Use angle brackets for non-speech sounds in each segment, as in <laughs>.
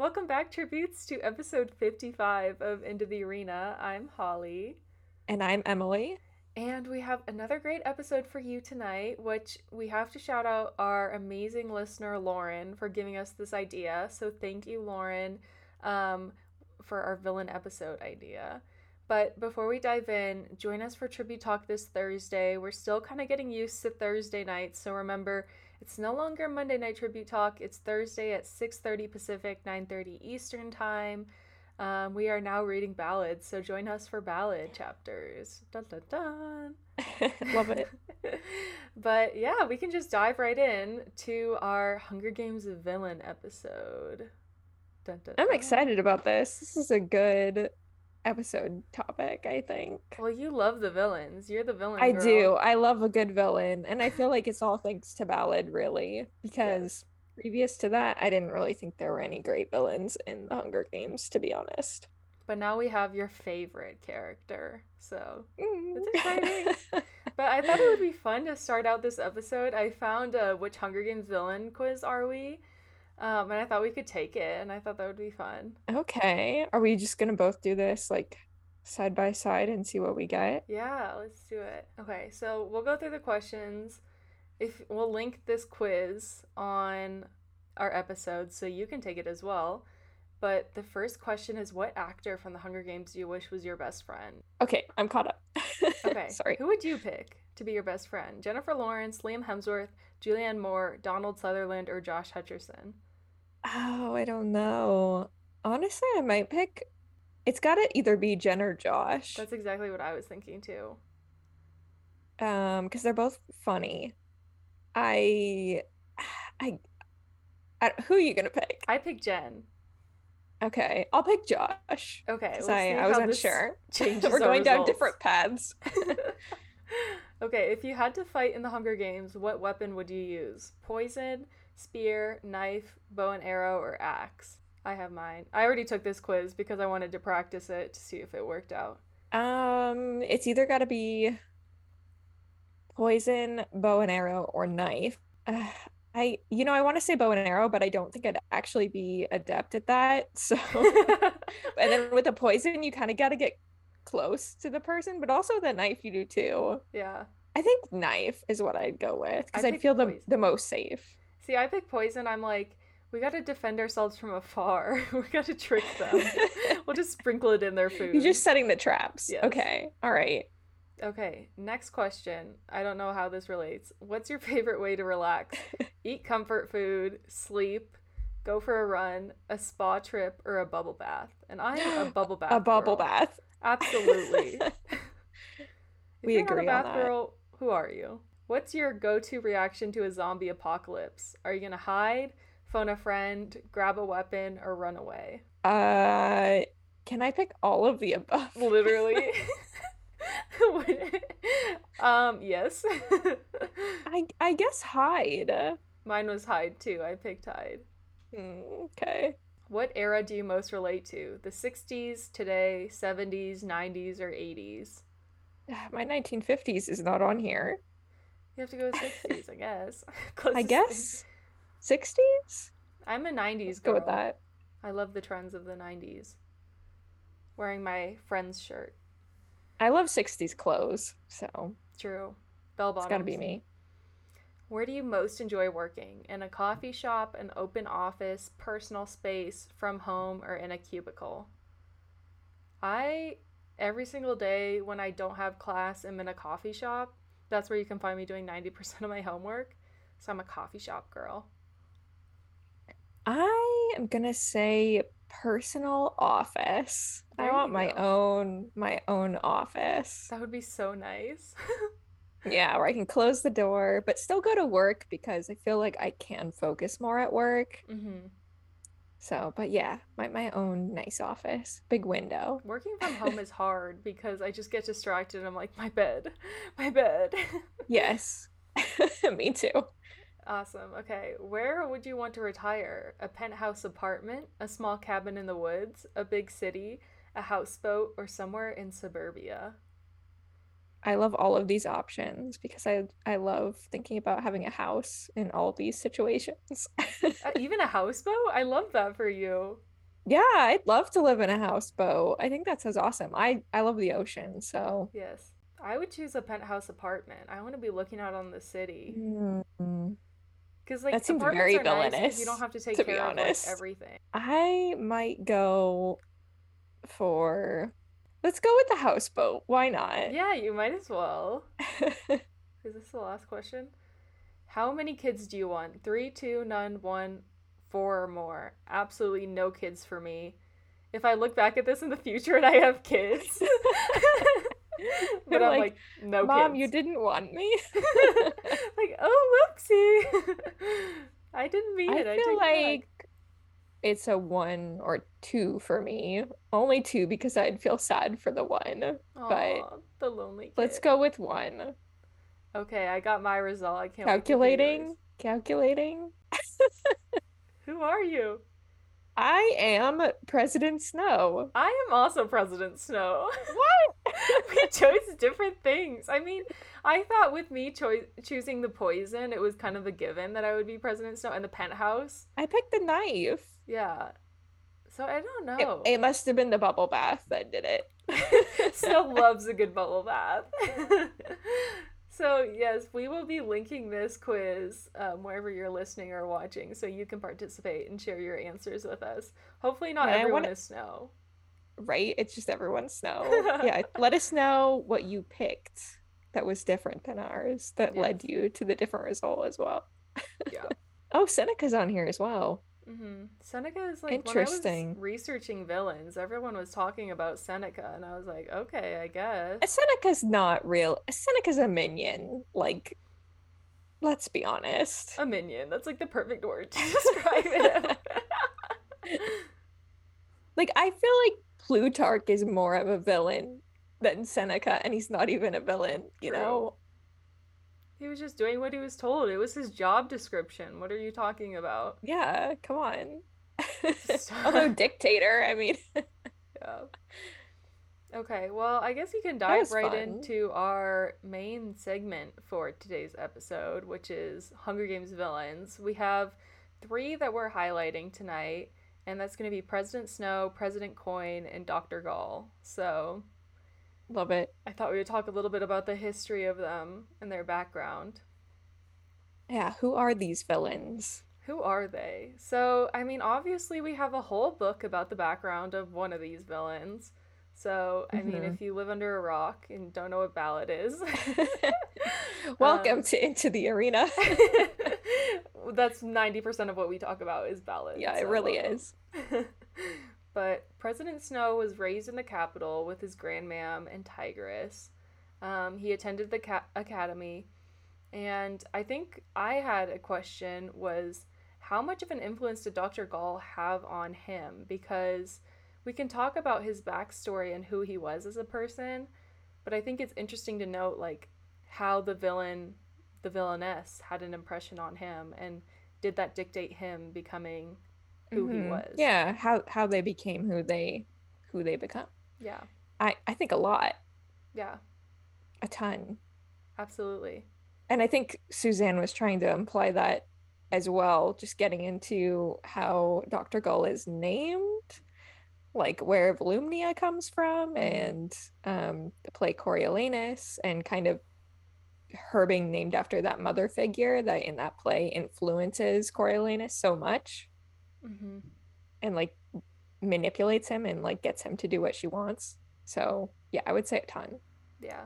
Welcome back, tributes, to episode 55 of Into the Arena. I'm Holly. And I'm Emily. And we have another great episode for you tonight, which we have to shout out our amazing listener, Lauren, for giving us this idea. So thank you, Lauren, um, for our villain episode idea. But before we dive in, join us for Tribute Talk this Thursday. We're still kind of getting used to Thursday nights, so remember, it's no longer Monday Night Tribute Talk. It's Thursday at 6:30 Pacific, 9:30 Eastern Time. Um, we are now reading ballads, so join us for ballad chapters. Dun dun dun. <laughs> Love it. <laughs> but yeah, we can just dive right in to our Hunger Games villain episode. Dun, dun, I'm excited about this. This is a good episode topic, I think. Well, you love the villains. You're the villain. I girl. do. I love a good villain. And I feel like it's all thanks to Ballad, really, because previous to that, I didn't really think there were any great villains in the Hunger Games, to be honest. But now we have your favorite character. So it's mm. exciting. <laughs> but I thought it would be fun to start out this episode. I found a which Hunger Games villain quiz are we? Um, and I thought we could take it, and I thought that would be fun. Okay. Are we just gonna both do this like side by side and see what we get? Yeah, let's do it. Okay, so we'll go through the questions. If we'll link this quiz on our episode, so you can take it as well. But the first question is what actor from the Hunger Games do you wish was your best friend? Okay, I'm caught up. <laughs> okay. Sorry. Who would you pick to be your best friend? Jennifer Lawrence, Liam Hemsworth, Julianne Moore, Donald Sutherland, or Josh Hutcherson? Oh, I don't know. Honestly, I might pick. It's got to either be Jen or Josh. That's exactly what I was thinking too. Um, because they're both funny. I, I, I, who are you gonna pick? I pick Jen. Okay, I'll pick Josh. Okay, we'll I, I was unsure. <laughs> We're going down different paths. <laughs> okay, if you had to fight in the Hunger Games, what weapon would you use? Poison, spear, knife, bow and arrow, or axe? I have mine. I already took this quiz because I wanted to practice it to see if it worked out. Um, it's either got to be poison, bow and arrow, or knife. Uh, <sighs> I, you know, I want to say bow and arrow, but I don't think I'd actually be adept at that. <laughs> So, <laughs> and then with the poison, you kind of got to get close to the person, but also the knife you do too. Yeah. I think knife is what I'd go with because I'd feel the the most safe. See, I pick poison. I'm like, we got to defend ourselves from afar. <laughs> we got to trick them. <laughs> we'll just sprinkle it in their food. You're just setting the traps. Yes. Okay. All right. Okay. Next question. I don't know how this relates. What's your favorite way to relax? <laughs> Eat comfort food, sleep, go for a run, a spa trip, or a bubble bath? And I'm <gasps> a bubble bath. a bubble girl. bath. Absolutely. we agree a bath on that. girl, who are you? What's your go to reaction to a zombie apocalypse? Are you going to hide, phone a friend, grab a weapon, or run away? Uh, can I pick all of the above? Literally. <laughs> <laughs> um, yes. <laughs> I I guess hide. Mine was hide too. I picked hide. Mm, okay. What era do you most relate to? The 60s, today, 70s, 90s, or 80s? <sighs> My 1950s is not on here. You have to go 60s, I guess. <laughs> I guess. 60s? I'm a 90s girl. Go with that. I love the trends of the 90s. Wearing my friend's shirt. I love 60s clothes, so. True. Bell bottoms. It's gotta be me. Where do you most enjoy working? In a coffee shop, an open office, personal space, from home, or in a cubicle? I, every single day when I don't have class, I'm in a coffee shop that's where you can find me doing 90% of my homework. So I'm a coffee shop girl. I am going to say personal office. There I want my own my own office. That would be so nice. <laughs> yeah, where I can close the door but still go to work because I feel like I can focus more at work. hmm so, but yeah, my, my own nice office, big window. Working from home is <laughs> hard because I just get distracted and I'm like, my bed, <laughs> my bed. <laughs> yes, me too. Awesome. Okay. Where would you want to retire? A penthouse apartment, a small cabin in the woods, a big city, a houseboat, or somewhere in suburbia? I love all of these options because I I love thinking about having a house in all these situations. uh, <laughs> even a houseboat? I love that for you. Yeah, I'd love to live in a houseboat. I think that sounds awesome. I I love the ocean, so Yes. I would choose a penthouse apartment. I want to be looking out on the city. Mm, Because like that seems very are nice villainous, you don't have to take to care of like everything. I might go for let's go with the houseboat. Why not? Yeah, you might as well. <laughs> Is this the last question? How many kids do you want? Three, two, none, one, four, or more? Absolutely no kids for me. If I look back at this in the future and I have kids, <laughs> but I'm like, like, no Mom, kids. you didn't want me. <laughs> like, oh, whoopsie. I didn't mean I it. I feel take it like it's a one or two for me. Only two because I'd feel sad for the one. but the lonely Let's go with one. Okay, I got my result. I can't Calculating, calculating. <laughs> Who are you? I am President Snow. I am also President Snow. What? <laughs> we chose different things. I mean, I thought with me choi- choosing the poison, it was kind of a given that I would be President Snow and the penthouse. I picked the knife. Yeah. So I don't It, know. it must have been the bubble bath that did it. <laughs> Snow <laughs> loves a good bubble bath. So, yes, we will be linking this quiz um, wherever you're listening or watching so you can participate and share your answers with us. Hopefully, not Yeah, everyone wanna- is Snow. right? It's just everyone's snow. <laughs> yeah, let us know what you picked that was different than ours that led you to the different result as well. Yeah. <laughs> Oh, Seneca's on here as well. Hmm Seneca is like Interesting. When I was researching villains, everyone was talking about Seneca, and I was like, okay, I guess. Seneca's not real. Seneca's a minion. Like, let's be honest. A minion. That's like the perfect word to <laughs> describe it. <laughs> Like, I feel like Plutarch is more of a villain than Seneca, and he's not even a villain, you True. know? He was just doing what he was told. It was his job description. What are you talking about? Yeah, come on. <laughs> <laughs> Although dictator, I mean, <laughs> Yeah. Okay, well, I guess we can dive right fun. into our main segment for today's episode, which is Hunger Games villains. We have three that we're highlighting tonight, and that's going to be President Snow, President Coin, and Dr. Gaul. So love it. I thought we would talk a little bit about the history of them and their background. Yeah, who are these villains? Who are they? So, I mean, obviously, we have a whole book about the background of one of these villains. So, I mean, Mhm. if you live under a rock and don't know what ballad is, <laughs> Welcome Um, to Into the Arena. <laughs> that's 90% of what we talk about is ballads. yeah, it really <laughs> is. But President Snow was raised in the Capitol with his Grandma'am and Tigris. Um, he attended the ca- academy, and I think I had a question was how much of an influence did Dr. Gaul have on him? Because we can talk about his backstory and who he was as a person, but I think it's interesting to note like how the villain, the villainess, had an impression on him, and did that dictate him becoming who he Mhm. was? Yeah, how how they became who they who they become. yeah, I I think a lot, yeah. a ton. Absolutely. And I think Suzanne was trying to imply that as well, just getting into how Dr. Gaul is named, like where Volumnia comes from, Mhm. and um, the play Coriolanus, and kind of her being named after that mother figure that in that play influences Coriolanus so much hmm and like manipulates him and like gets him to do what she wants. So yeah, I would say a ton. Yeah.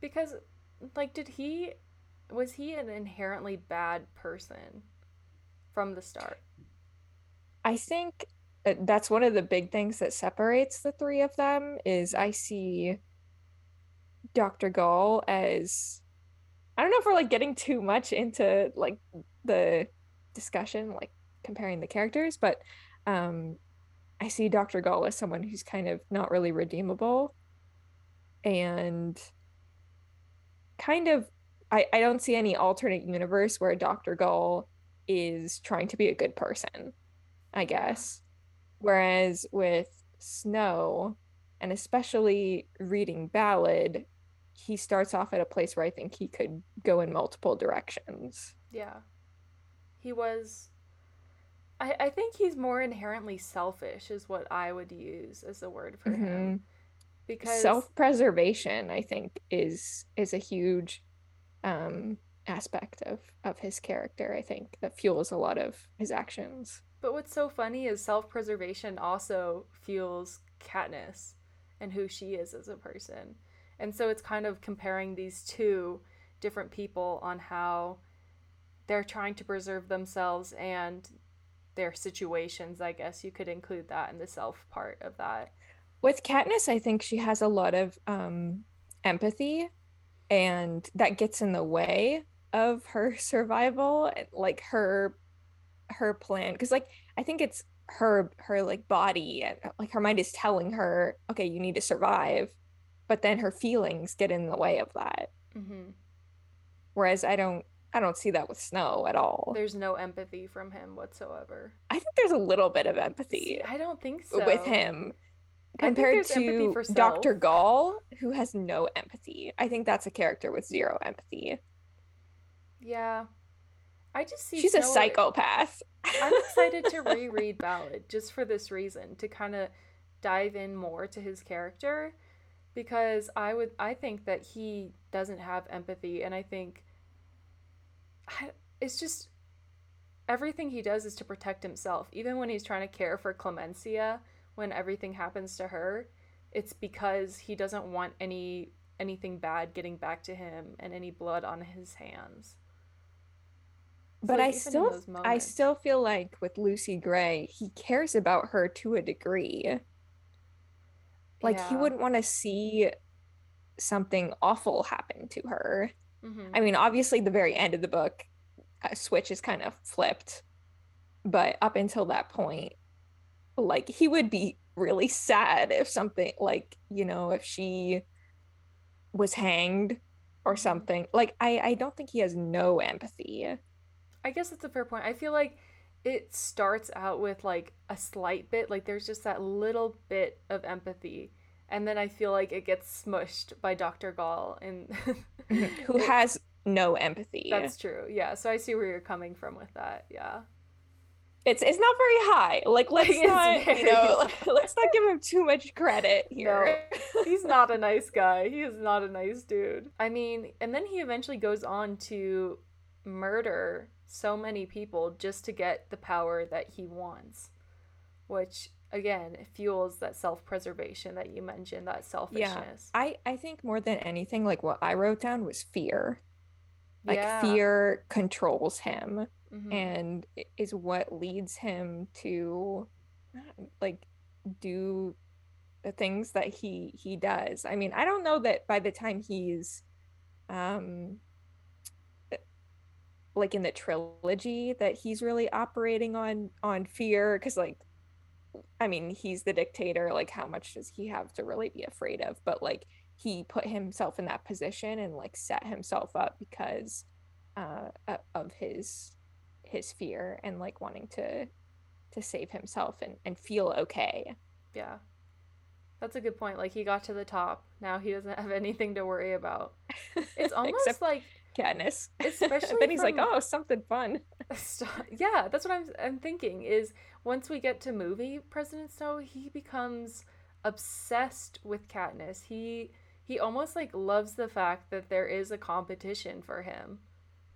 Because, like, did he, was he an inherently bad person from the start? I think uh, that's one of the big things that separates the three of them is I see Dr. Gaul as I don't know if we're like getting too much into like the discussion, like comparing the characters, but um I see Dr. Gaul as someone who's kind of not really redeemable and kind of I, I don't see any alternate universe where Dr. Gaul is trying to be a good person, I guess. Whereas with Snow, and especially reading Ballad, he starts off at a place where I think he could go in multiple directions. Yeah. He was, I, I think he's more inherently selfish is what I would use as a word for mm-hmm. him. Because self-preservation, I think, is is a huge um aspect of of his character, I think, that fuels a lot of his actions. But what's so funny is self-preservation also fuels Katniss and who she is as a person. And so it's kind of comparing these two different people on how they're trying to preserve themselves and their situations. I guess you could include that in the self part of that. With Katniss, I think she has a lot of um, empathy, and that gets in the way of her <laughs> survival, like her her plan. Because like I think it's her her like body and like her mind is telling her, okay, you need to survive, but then her feelings get in the way of that. Mm-hmm. Whereas I don't I don't see that with Snow at all. There's no empathy from him whatsoever. I think there's a little bit of empathy. See, I don't think so. With him compared to Dr. Gaul, who has no empathy. I think that's a character with zero empathy. Yeah. I just see She's Snow a psychopath. I'm excited to <laughs> reread Ballad just for this reason, to kind of dive in more to his character because I would I think that he doesn't have empathy and I think I, it's just everything he does is to protect himself even when he's trying to care for Clemensia when everything happens to her it's because he doesn't want any anything bad getting back to him and any blood on his hands but like, I still I still feel like with Lucy Gray he cares about her to a degree like yeah. he wouldn't want to see something awful happen to her. Mm-hmm. I mean, obviously, the very end of the book, a switch is kind of flipped, but up until that point, like he would be really sad if something like you know if she was hanged or mm-hmm. something. Like I I don't think he has no empathy. I guess that's a fair point. I feel like it starts out with like a slight bit like there's just that little bit of empathy and then i feel like it gets smushed by dr gaul and <laughs> who <laughs> has no empathy. That's true. Yeah so i see where you're coming from with that yeah. It's it's not very high. Like let's like, not you know <laughs> let's not give him too much credit here. No, he's not a nice guy. He is not a nice dude. I mean and then he eventually goes on to murder so many people just to get the power that he wants, which again fuels that self-preservation that you mentioned, that selfishness. Yeah, I I think more than anything, like what I wrote down was fear. Like yeah. fear controls him mm-hmm. and is what leads him to like do the things that he he does. I mean, I don't know that by the time he's um like in the trilogy that he's really operating on on fear because like i mean he's the dictator like how much does he have to really be afraid of? But like he put himself in that position and like set himself up because uh of his his fear and like wanting to to save himself and and feel okay. Yeah. That's a good point like he got to the top. Now he doesn't have <laughs> anything to worry about. <laughs> It's almost Except- like Katniss. <laughs> Especially then he's from... like, oh, something fun. <laughs> yeah, that's what I'm I'm thinking is once we get to movie President Snow, he becomes obsessed with Katniss. He he almost like loves the fact that there is a competition for him.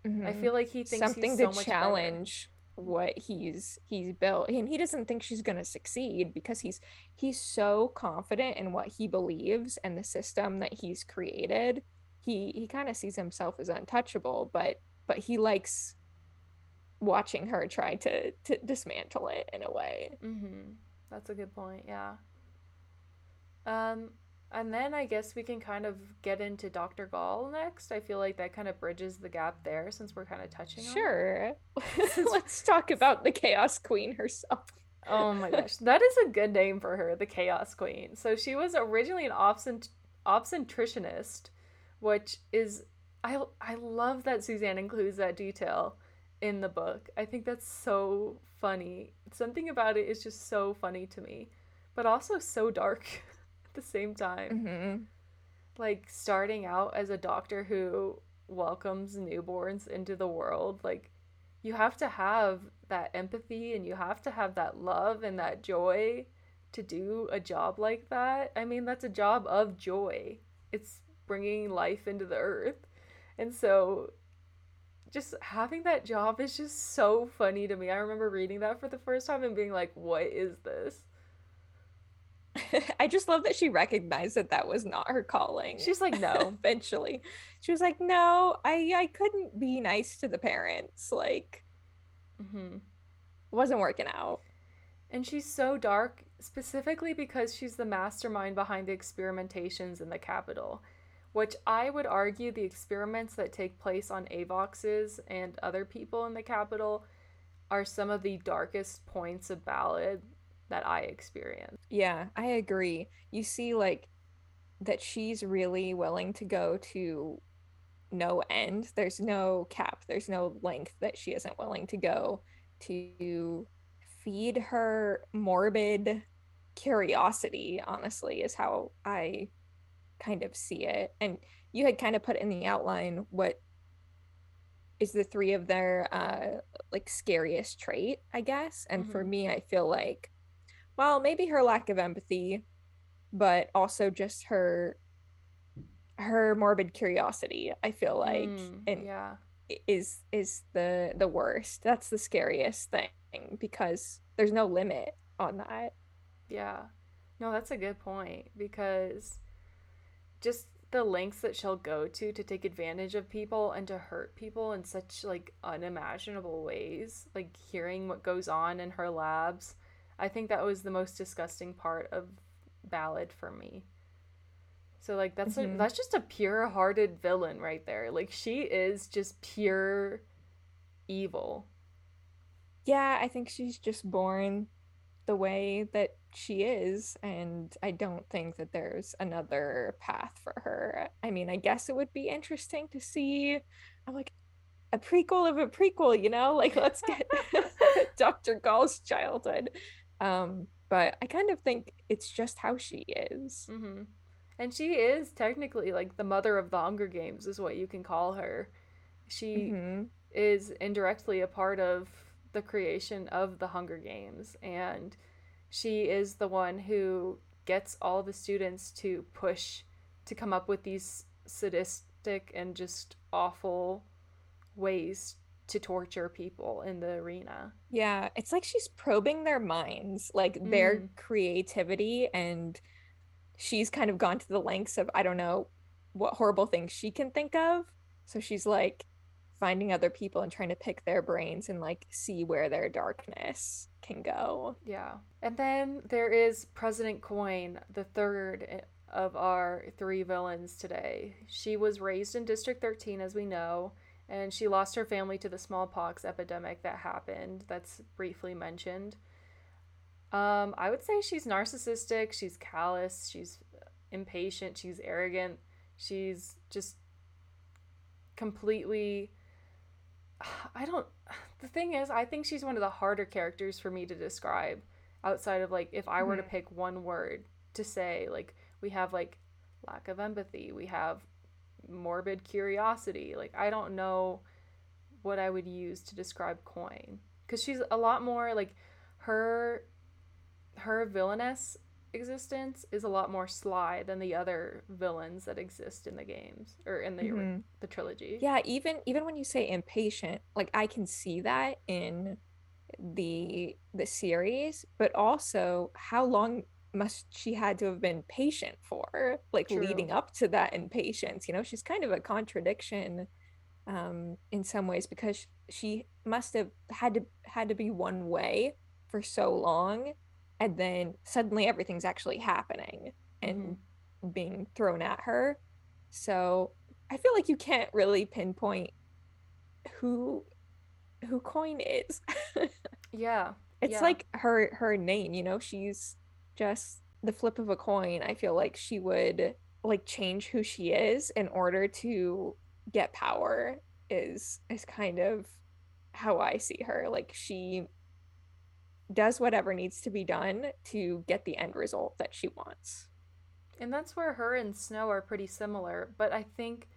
Mm-hmm. I feel like he thinks something so to challenge better. what he's he's built, and he doesn't think she's gonna succeed because he's he's so confident in what he believes and the system that he's created he he kind of sees himself as untouchable but but he likes watching her try to to dismantle it in a way. Mm-hmm. that's a good point yeah. Um and then i guess we can kind of get into dr gaul next. I feel like that kind of bridges the gap there since we're kind of touching sure. <laughs> <laughs> Let's talk about the chaos queen herself. Oh my gosh that is a good name for her the chaos queen. So she was originally an obstent- obstetricianist which is I I love that Suzanne includes that detail in the book. I think that's so funny. Something about it is just so funny to me, but also so dark <laughs> at the same time. Mm-hmm. Like starting out as a doctor who welcomes newborns into the world, like you have to have that empathy and you have to have that love and that joy to do a job like that. I mean, that's a job of joy. It's bringing life into the earth. And so just having that job is just so funny to me. I remember reading that for the first time and being like, what is this? <laughs> I just love that she recognized that that was not her calling. She's like, no. <laughs> Eventually, she was like, no, I I couldn't be nice to the parents. Like, mm-hmm. wasn't working out. And she's so dark, specifically because she's the mastermind behind the experimentations in the Capitol, which I would argue the experiments that take place on Avoxes and other people in the Capitol are some of the darkest points of Ballad that I experience. Yeah, I agree. You see, like, that she's really willing to go to no end. There's no cap, there's no length that she isn't willing to go to feed her morbid curiosity, honestly, is how I kind of see it. And you had kind of put in the outline what is the three of their uh like scariest trait, I guess. And mm-hmm. for me, I feel like well, maybe her lack of empathy, but also just her her morbid curiosity, I feel like. Mm, and yeah. is is the the worst. That's the scariest thing because there's no limit on that. Yeah. No, that's a good point because just the lengths that she'll go to to take advantage of people and to hurt people in such like unimaginable ways like hearing what goes on in her labs I think that was the most disgusting part of Ballad for me. So like that's mm-hmm. a, that's just a pure-hearted villain right there. Like she is just pure evil. Yeah, I think she's just born the way that she is and I don't think that there's another path for her. I mean, I guess it would be interesting to see I'm like a prequel of a prequel, you know? <laughs> Like let's get <laughs> Dr. Gaul's childhood um, but I kind of think it's just how she is. Mm-hmm. And she is technically like the mother of the Hunger Games, is what you can call her. She mm-hmm. is indirectly a part of the creation of the Hunger Games, and she is the one who gets all the students to push to come up with these sadistic and just awful ways to torture people in the arena. Yeah, it's like she's probing their minds, like mm. their creativity and she's kind of gone to the lengths of I don't know what horrible things she can think of. So she's like finding other people and trying to pick their brains and like see where their darkness can go. Yeah. And then there is President Coin, the third eh, of our three villains today. She was raised in District 13 as we know and she lost her family to the smallpox epidemic that happened that's briefly mentioned um, i would say she's narcissistic she's callous she's impatient she's arrogant she's just completely i don't the thing is i think she's one of the harder characters for me to describe outside of like if i were mm-hmm. to pick one word to say like we have like lack of empathy we have morbid curiosity. Like I don't know what I would use to describe Coin cuz she's a lot more like her her villainous existence is a lot more sly than the other villains that exist in the games or in the mm-hmm. the trilogy. Yeah, even even when you say impatient, like I can see that in the the series, but also how long must she had to have been patient for like True. leading up to that impatience you know she's kind of a contradiction um in some ways because she must have had to had to be one way for so long and then suddenly everything's actually happening and mm-hmm. being thrown at her so i feel like you can't really pinpoint who who coin is <laughs> yeah it's yeah. like her her name you know she's just the flip of a coin, I feel like she would like change who she is in order to get power is is kind of how I see her. Like she does whatever needs to be done to get the end result that she wants. And that's where her and Snow are pretty similar, but I think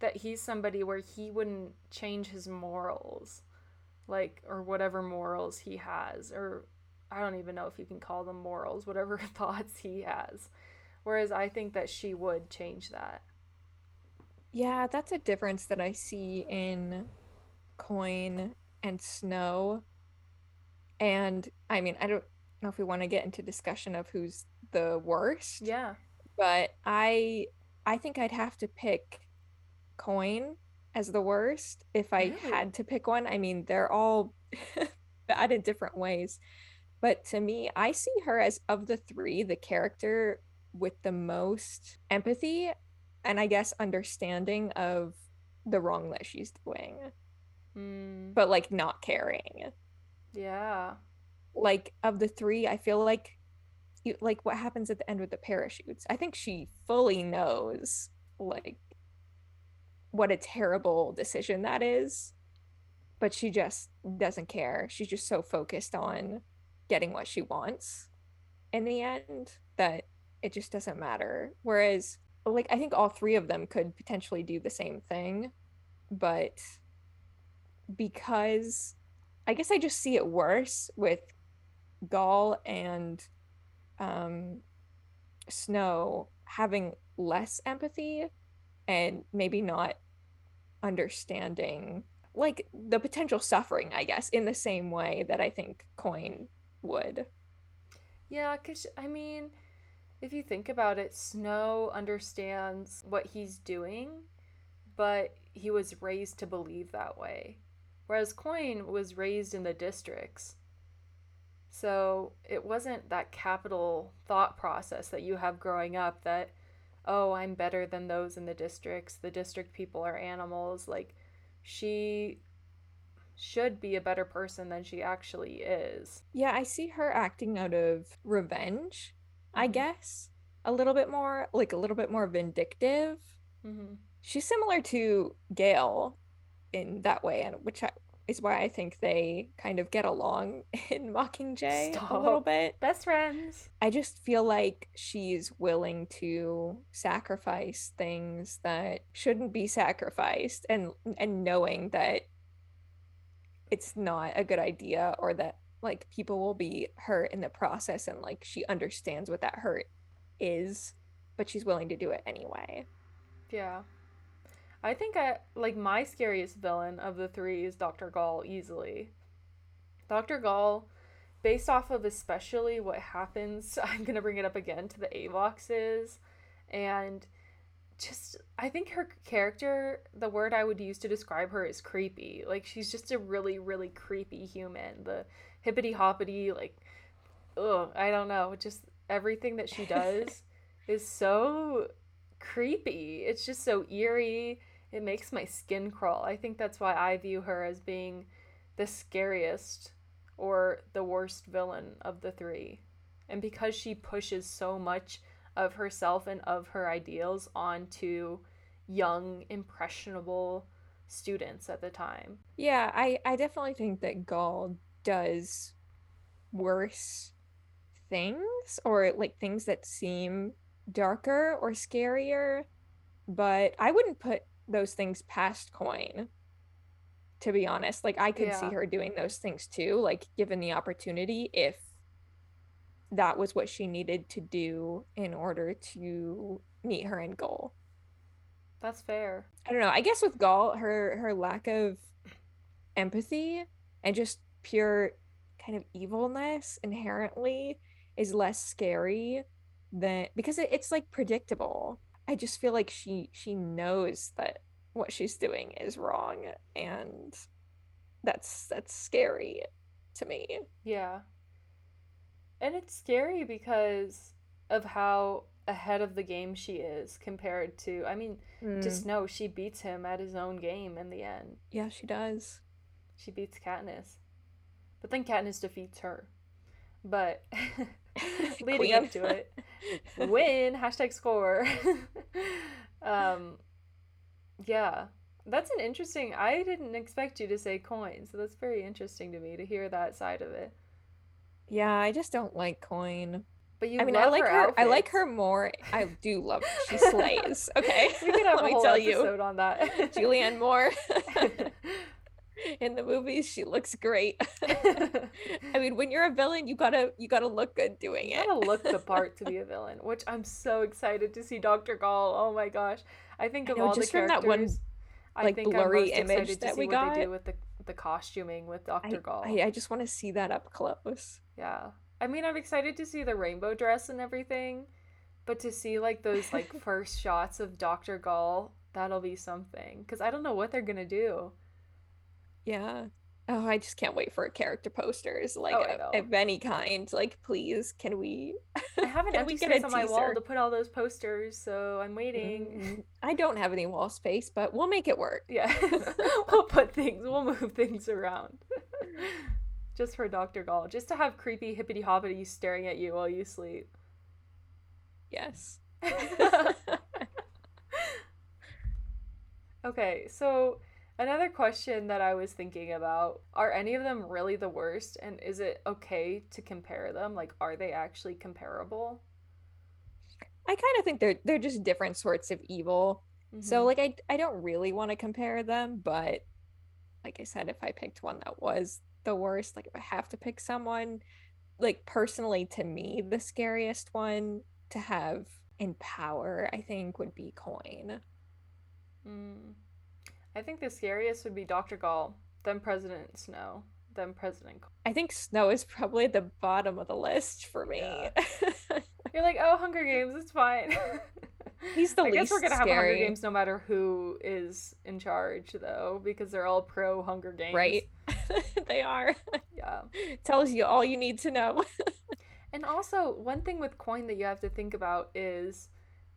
that he's somebody where he wouldn't change his morals. like or whatever morals he has or I don't even know if you can call them morals, whatever <laughs> thoughts he has. Whereas I think that she would change that. Yeah, that's a difference that I see in Coin and Snow. And I mean, I don't know if we want to get into discussion of who's the worst. Yeah. But I I think I'd have to pick Coin as the worst if I Really? had to pick one. I mean, they're all <laughs> bad in different ways. But to me, I see her as of the three, the character with the most empathy and I guess understanding of the wrong that she's doing, Mm, but like not caring. Yeah. Like of the three, I feel like you like what happens at the end with the parachutes. I think she fully knows like what a terrible decision that is, but she just doesn't care. She's just so focused on getting what she wants in the end that it just doesn't matter. Whereas like I think all three of them could potentially do the same thing, but because I guess I just see it worse with Gaul and um, Snow having less empathy and maybe not understanding like the potential suffering, I guess, in the same way that I think Coin would. Yeah, because, I mean, if you think about it, Snow understands what he's doing, but he was raised to believe that way. Whereas Coin was raised in the districts. So it wasn't that Capitol thought process that you have growing up that, oh, I'm better than those in the districts. The district people are animals. Like, she should be a better person than she actually is. Yeah, I see her acting out of revenge, I Mhm. guess, a little bit more, like a little bit more vindictive. Mm-hmm. She's similar to Gale in that way, and which I, is why I think they kind of get along <laughs> in Mockingjay a little bit. Best friends. I just feel like she's willing to sacrifice things that shouldn't be sacrificed and and knowing that it's not a good idea or that like people will be hurt in the process and like she understands what that hurt is, but she's willing to do it anyway. Yeah. I think I like my scariest villain of the three is Dr. Gaul easily. Dr. Gaul, based off of especially what happens, <laughs> I'm gonna bring it up again to the Avoxes, and just I think her character, the word I would use to describe her is creepy. Like she's just a really, really creepy human. The hippity hoppity, like, ugh, I don't know, just everything that she <laughs> does is so creepy. It's just so eerie. It makes my skin crawl. I think that's why I view her as being the scariest or the worst villain of the three. And because she pushes so much of herself and of her ideals onto young, impressionable students at the time. Yeah, I I definitely think that Gaul does worse things or like things that seem darker or scarier, but I wouldn't put those things past Coin. To be honest, like I could see her doing those things too, like given the opportunity if that was what she needed to do in order to meet her end goal. That's fair. I don't know. I guess with Gaul, her her lack of empathy and just pure kind of evilness inherently is less scary than because it, it's like predictable. I just feel like she she knows that what she's doing is wrong and that's that's scary to me. Yeah. And it's scary because of how ahead of the game she is compared to, I mean, Mm, just know she beats him at his own game in the end. yeah, she does. She beats Katniss. But then Katniss defeats her. But <laughs> <laughs> leading up to it, win, hashtag score. <laughs> um, yeah. That's an interesting, I didn't expect you to say coin, so that's very interesting to me to hear that side of it. Yeah, I just don't like Coin. But you I mean, I like her, her. I like her more. I <laughs> do love. Her. She slays. Okay, we could have let a whole tell episode you, on that. Julianne Moore. In the movies she looks great <laughs> <laughs> i mean when you're a villain you gotta you gotta look good doing You it gotta look the part to be a <laughs> villain, which I'm so excited to see Dr. Gaul. Oh my gosh. I think of I know, all just the from that one, characters, I like, think blurry I'm most image excited to that see we what got. they do with the the costuming with Dr. I, Gaul. I, I just want to see that up close Yeah. I mean, I'm excited to see the rainbow dress and everything, but to see like those like first shots of Dr. Gaul, that'll be something cuz I don't know what they're to do. Yeah oh i just can't wait for character posters like Oh, of, of any kind like please can we I have <laughs> an empty space on my wall to put all those posters, so I'm waiting. Mm, <laughs> i don't have any wall space but we'll make it work Yeah. <laughs> we'll put things, we'll move things around. just for Dr. Gaul, just to have creepy hippity hoppity staring at you while you sleep. yes okay, so another question that I was thinking about are any of them really the worst? And is it okay to compare them? Like, are they actually comparable? i kind of think they're they're just different sorts of evil So Mhm. like I I don't really want to compare them, but like I said, if I picked one that was the worst, like if I have to pick someone, like personally to me, the scariest one to have in power, I think would be Coin. Mm. I think the scariest would be Dr. Gaul, then President Snow, then President. Gaul. I think Snow is probably the bottom of the list for me. <laughs> You're like, oh, Hunger Games, it's fine. <laughs> He's the I guess we're gonna have a Hunger. Games no matter who is in charge, though, because they're all pro Hunger Games. right? <laughs> they are. Yeah. Tells you all you need to know. And also, one thing with Coin that you have to think about is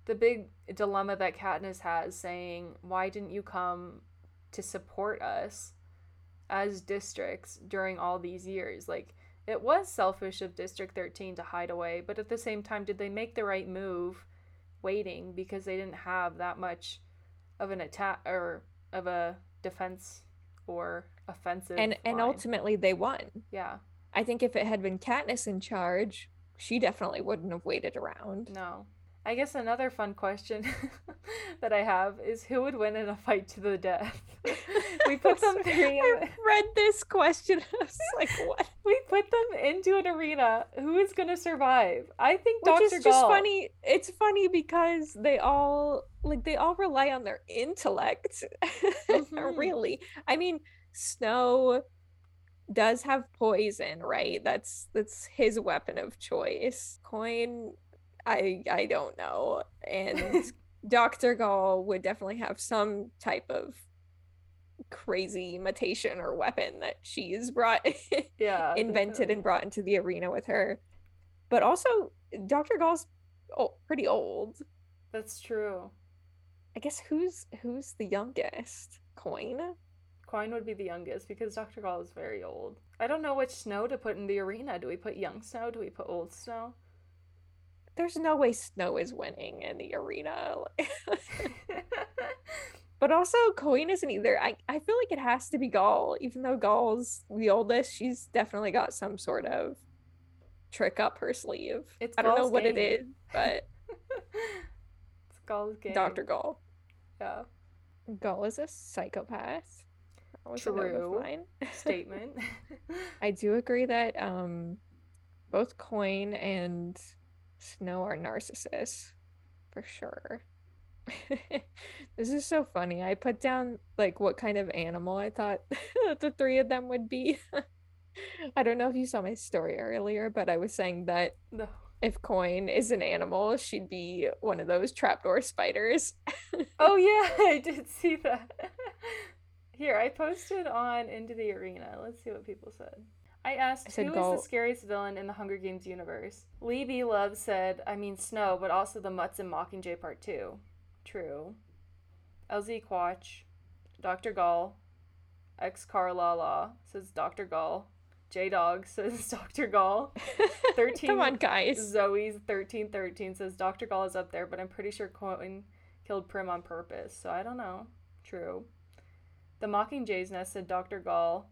the big dilemma that Katniss has saying, Why didn't you come to support us as districts during all these years? Like, it was selfish of District 13 to hide away, but at the same time, did they make the right move waiting because they didn't have that much of an attack or of a defense or offensive? and and ultimately they won. yeah, I think if it had been Katniss in charge, she definitely wouldn't have waited around. No. I guess another fun question <laughs> that I have is who would win in a fight to the death? <laughs> we put them three I <laughs> read this question. I was like, what? we put them into an arena. Who is gonna survive? I think Which Dr. is just Gaul. funny. It's funny because they all like they all rely on their intellect. Mhm. really. I mean, Snow does have poison, right? That's that's his weapon of choice. Coin I I don't know. And <laughs> Dr. Gaul would definitely have some type of crazy mutation or weapon that she's brought <laughs> Yeah. invented definitely. and brought into the arena with her. But also Dr. Gaul's oh, pretty old. That's true. I guess who's who's the youngest? Coin? Coin would be the youngest because Dr. Gaul is very old. I don't know which snow to put in the arena. Do we put young snow? Do we put old snow? There's no way Snow is winning in the arena. <laughs> but also Coin isn't either. I, I feel like it has to be Gaul, even though Gaul's the oldest, she's definitely got some sort of trick up her sleeve. It's I don't know what it game. is, but <laughs> it's Gaul's game. Dr. Gaul. Yeah. Gaul is a psychopath. That was a note of True. Statement. <laughs> I do agree that um both Coin and Snow are narcissists for sure. <laughs> this is so funny. I put down like what kind of animal I thought <laughs> the three of them would be. <laughs> I don't know if you saw my story earlier, but I was saying that no. if Coin is an animal, she'd be one of those trapdoor spiders. Oh yeah, I did see that. Here, I posted on Into the Arena. Let's see what people said. I asked I said who is Gall- the scariest villain in the Hunger Games universe. Lee B. Love said, I mean Snow, but also the Mutts and Mockingjay Part 2. True. LZ Quatch, Dr. Gaul, X Carlala says Dr. Gaul. J Dog <laughs> says Dr. Gaul. <laughs> 13 Come on, guys. Zoe's 1313 says Dr. Gaul is up there, but I'm pretty sure Coin killed Prim on purpose, so I don't know. True. The Mockingjays Nest said Dr. Gaul.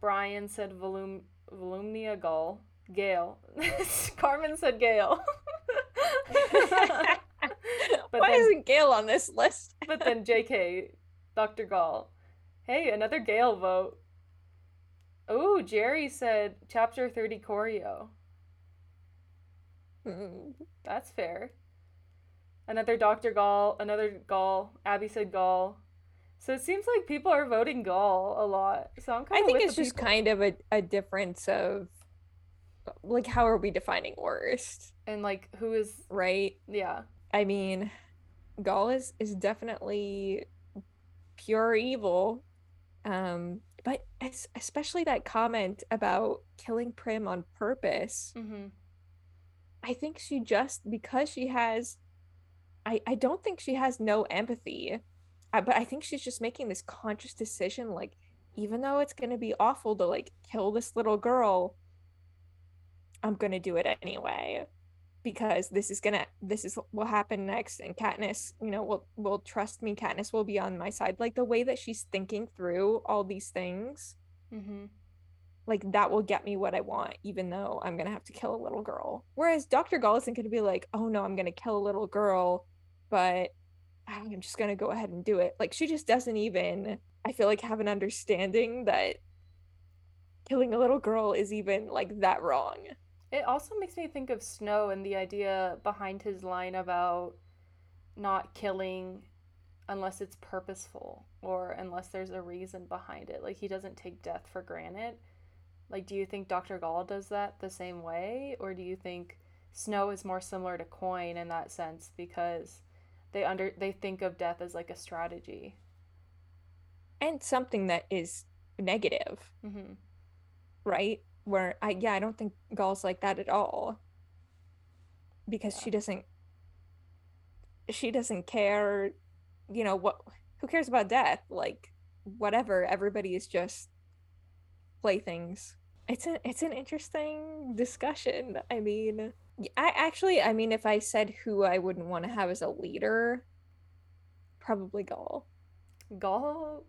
Brian said Volum- Volumnia Gaul. Gale. <laughs> Carmen said Gale. <laughs> But Why then- isn't Gale on this list? <laughs> but then JK, Dr. Gaul. Hey, another Gale vote. Oh, Jerry said chapter 30 choreo. Mm. That's fair. Another Dr. Gaul, another Gaul. Abby said Gaul. So it seems like people are voting Gaul a lot. So I'm kind of. I think it's just people. kind of a, a difference of like how are we defining worst, and like who is right? yeah. I mean, Gaul is is definitely pure evil. Um, but es- especially that comment about killing Prim on purpose. Mm-hmm. I think she just because she has I I don't think she has no empathy. But I think she's just making this conscious decision like even though it's going to be awful to like kill this little girl I'm going to do it anyway because this is going to this is what will happen next and Katniss, you know, will will trust me Katniss will be on my side like the way that she's thinking through all these things Mm-hmm. like that will get me what I want, even though I'm gonna have to kill a little girl. Whereas Dr. Gaul isn't gonna be like, oh no, I'm gonna kill a little girl, but I'm just gonna go ahead and do it. Like she just doesn't even, I feel like, have an understanding that killing a little girl is even like that wrong. It also makes me think of Snow and the idea behind his line about not killing unless it's purposeful or unless there's a reason behind it. Like he doesn't take death for granted. Like do you think Dr. Gaul does that the same way or do you think Snow is more similar to Coin in that sense because they under they think of death as like a strategy. And something that is negative, Mhm. right? Where I yeah, I don't think Gaul's like that at all. Because Yeah. she doesn't she doesn't care, you know, what who cares about death? Like whatever, everybody is just playthings. It's an it's an interesting discussion. I mean, I actually I mean if I said who I wouldn't want to have as a leader, probably Gaul. Gaul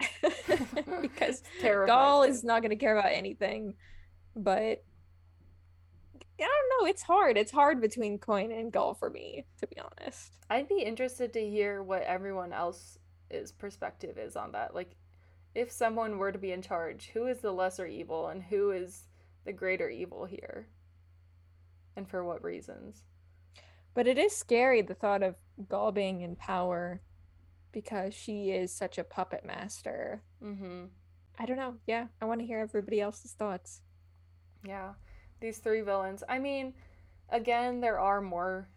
<laughs> because Gaul is not going to care about anything. But I don't know. It's hard. It's hard between Coin and Gaul for me, to be honest. I'd be interested to hear what everyone else's perspective is on that. Like, if someone were to be in charge, who is the lesser evil and who is the greater evil here? And for what reasons? But it is scary the thought of Gaul being in power because she is such a puppet master. Mm-hmm. I don't know. Yeah, I want to hear everybody else's thoughts. Yeah. These three villains. I mean, again, there are more.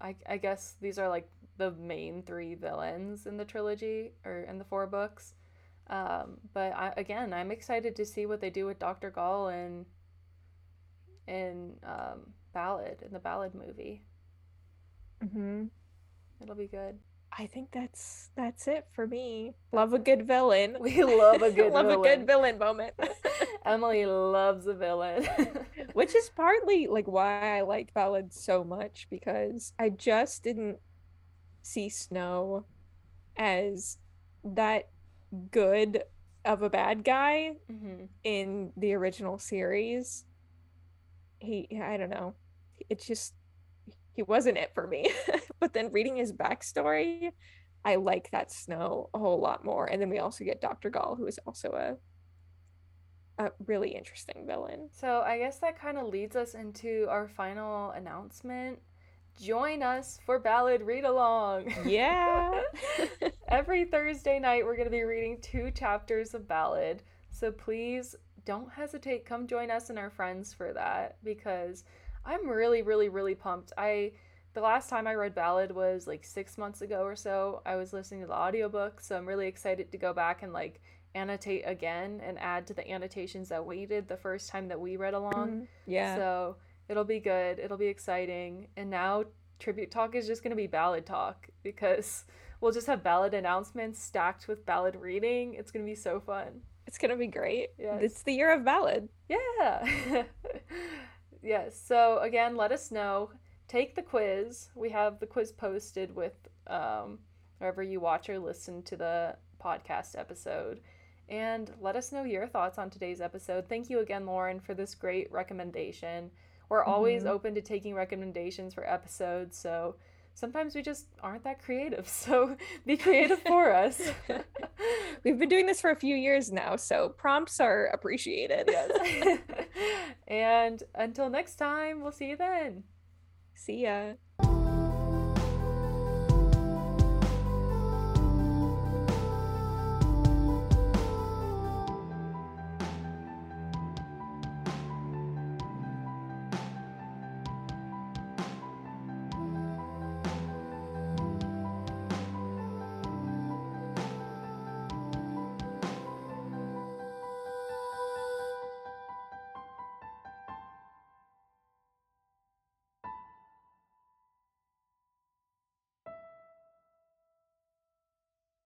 I, I guess these are like the main three villains in the trilogy or in the four books. Um, but I, again, I'm excited to see what they do with Dr. Gaul and in um, Ballad in the Ballad movie. hmm It'll be good. I think that's that's it for me. Love a good villain. We love a <laughs> good love a villain. good villain moment. <laughs> Emily loves a villain. <laughs> Which is partly like why I like Ballad so much because I just didn't see Snow as that good of a bad guy hmm in the original series. He, I don't know. It's just, he wasn't it for me. <laughs> but then reading his backstory, I like that Snow a whole lot more. And then we also get Dr. Gaul, who is also a, a really interesting villain. So I guess that kind of leads us into our final announcement. Join us for Ballad Read Along. Yeah. <laughs> Every Thursday night, we're going to be reading two chapters of Ballad. So please don't hesitate. Come join us and our friends for that because I'm really, really, really pumped. I. The last time I read Ballad was like six months ago or so. I was listening to the audiobook, so I'm really excited to go back and like annotate again and add to the annotations that we did the first time that we read along. Mhm. Yeah. So it'll be good. It'll be exciting. And now tribute talk is just going to be ballad talk because we'll just have ballad announcements stacked with ballad reading. It's going to be so fun. It's going to be great. Yes. It's the year of Ballad. Yeah. <laughs> yes. So again, let us know. Take the quiz. We have the quiz posted with um, wherever you watch or listen to the podcast episode. And let us know your thoughts on today's episode. Thank you again, Lauren, for this great recommendation. We're always Mhm. open to taking recommendations for episodes, so sometimes we just aren't that creative. <laughs> So be creative for us. <laughs> We've been doing this for a few years now, so prompts are appreciated. Yes. <laughs> and until next time, we'll see you then. See ya.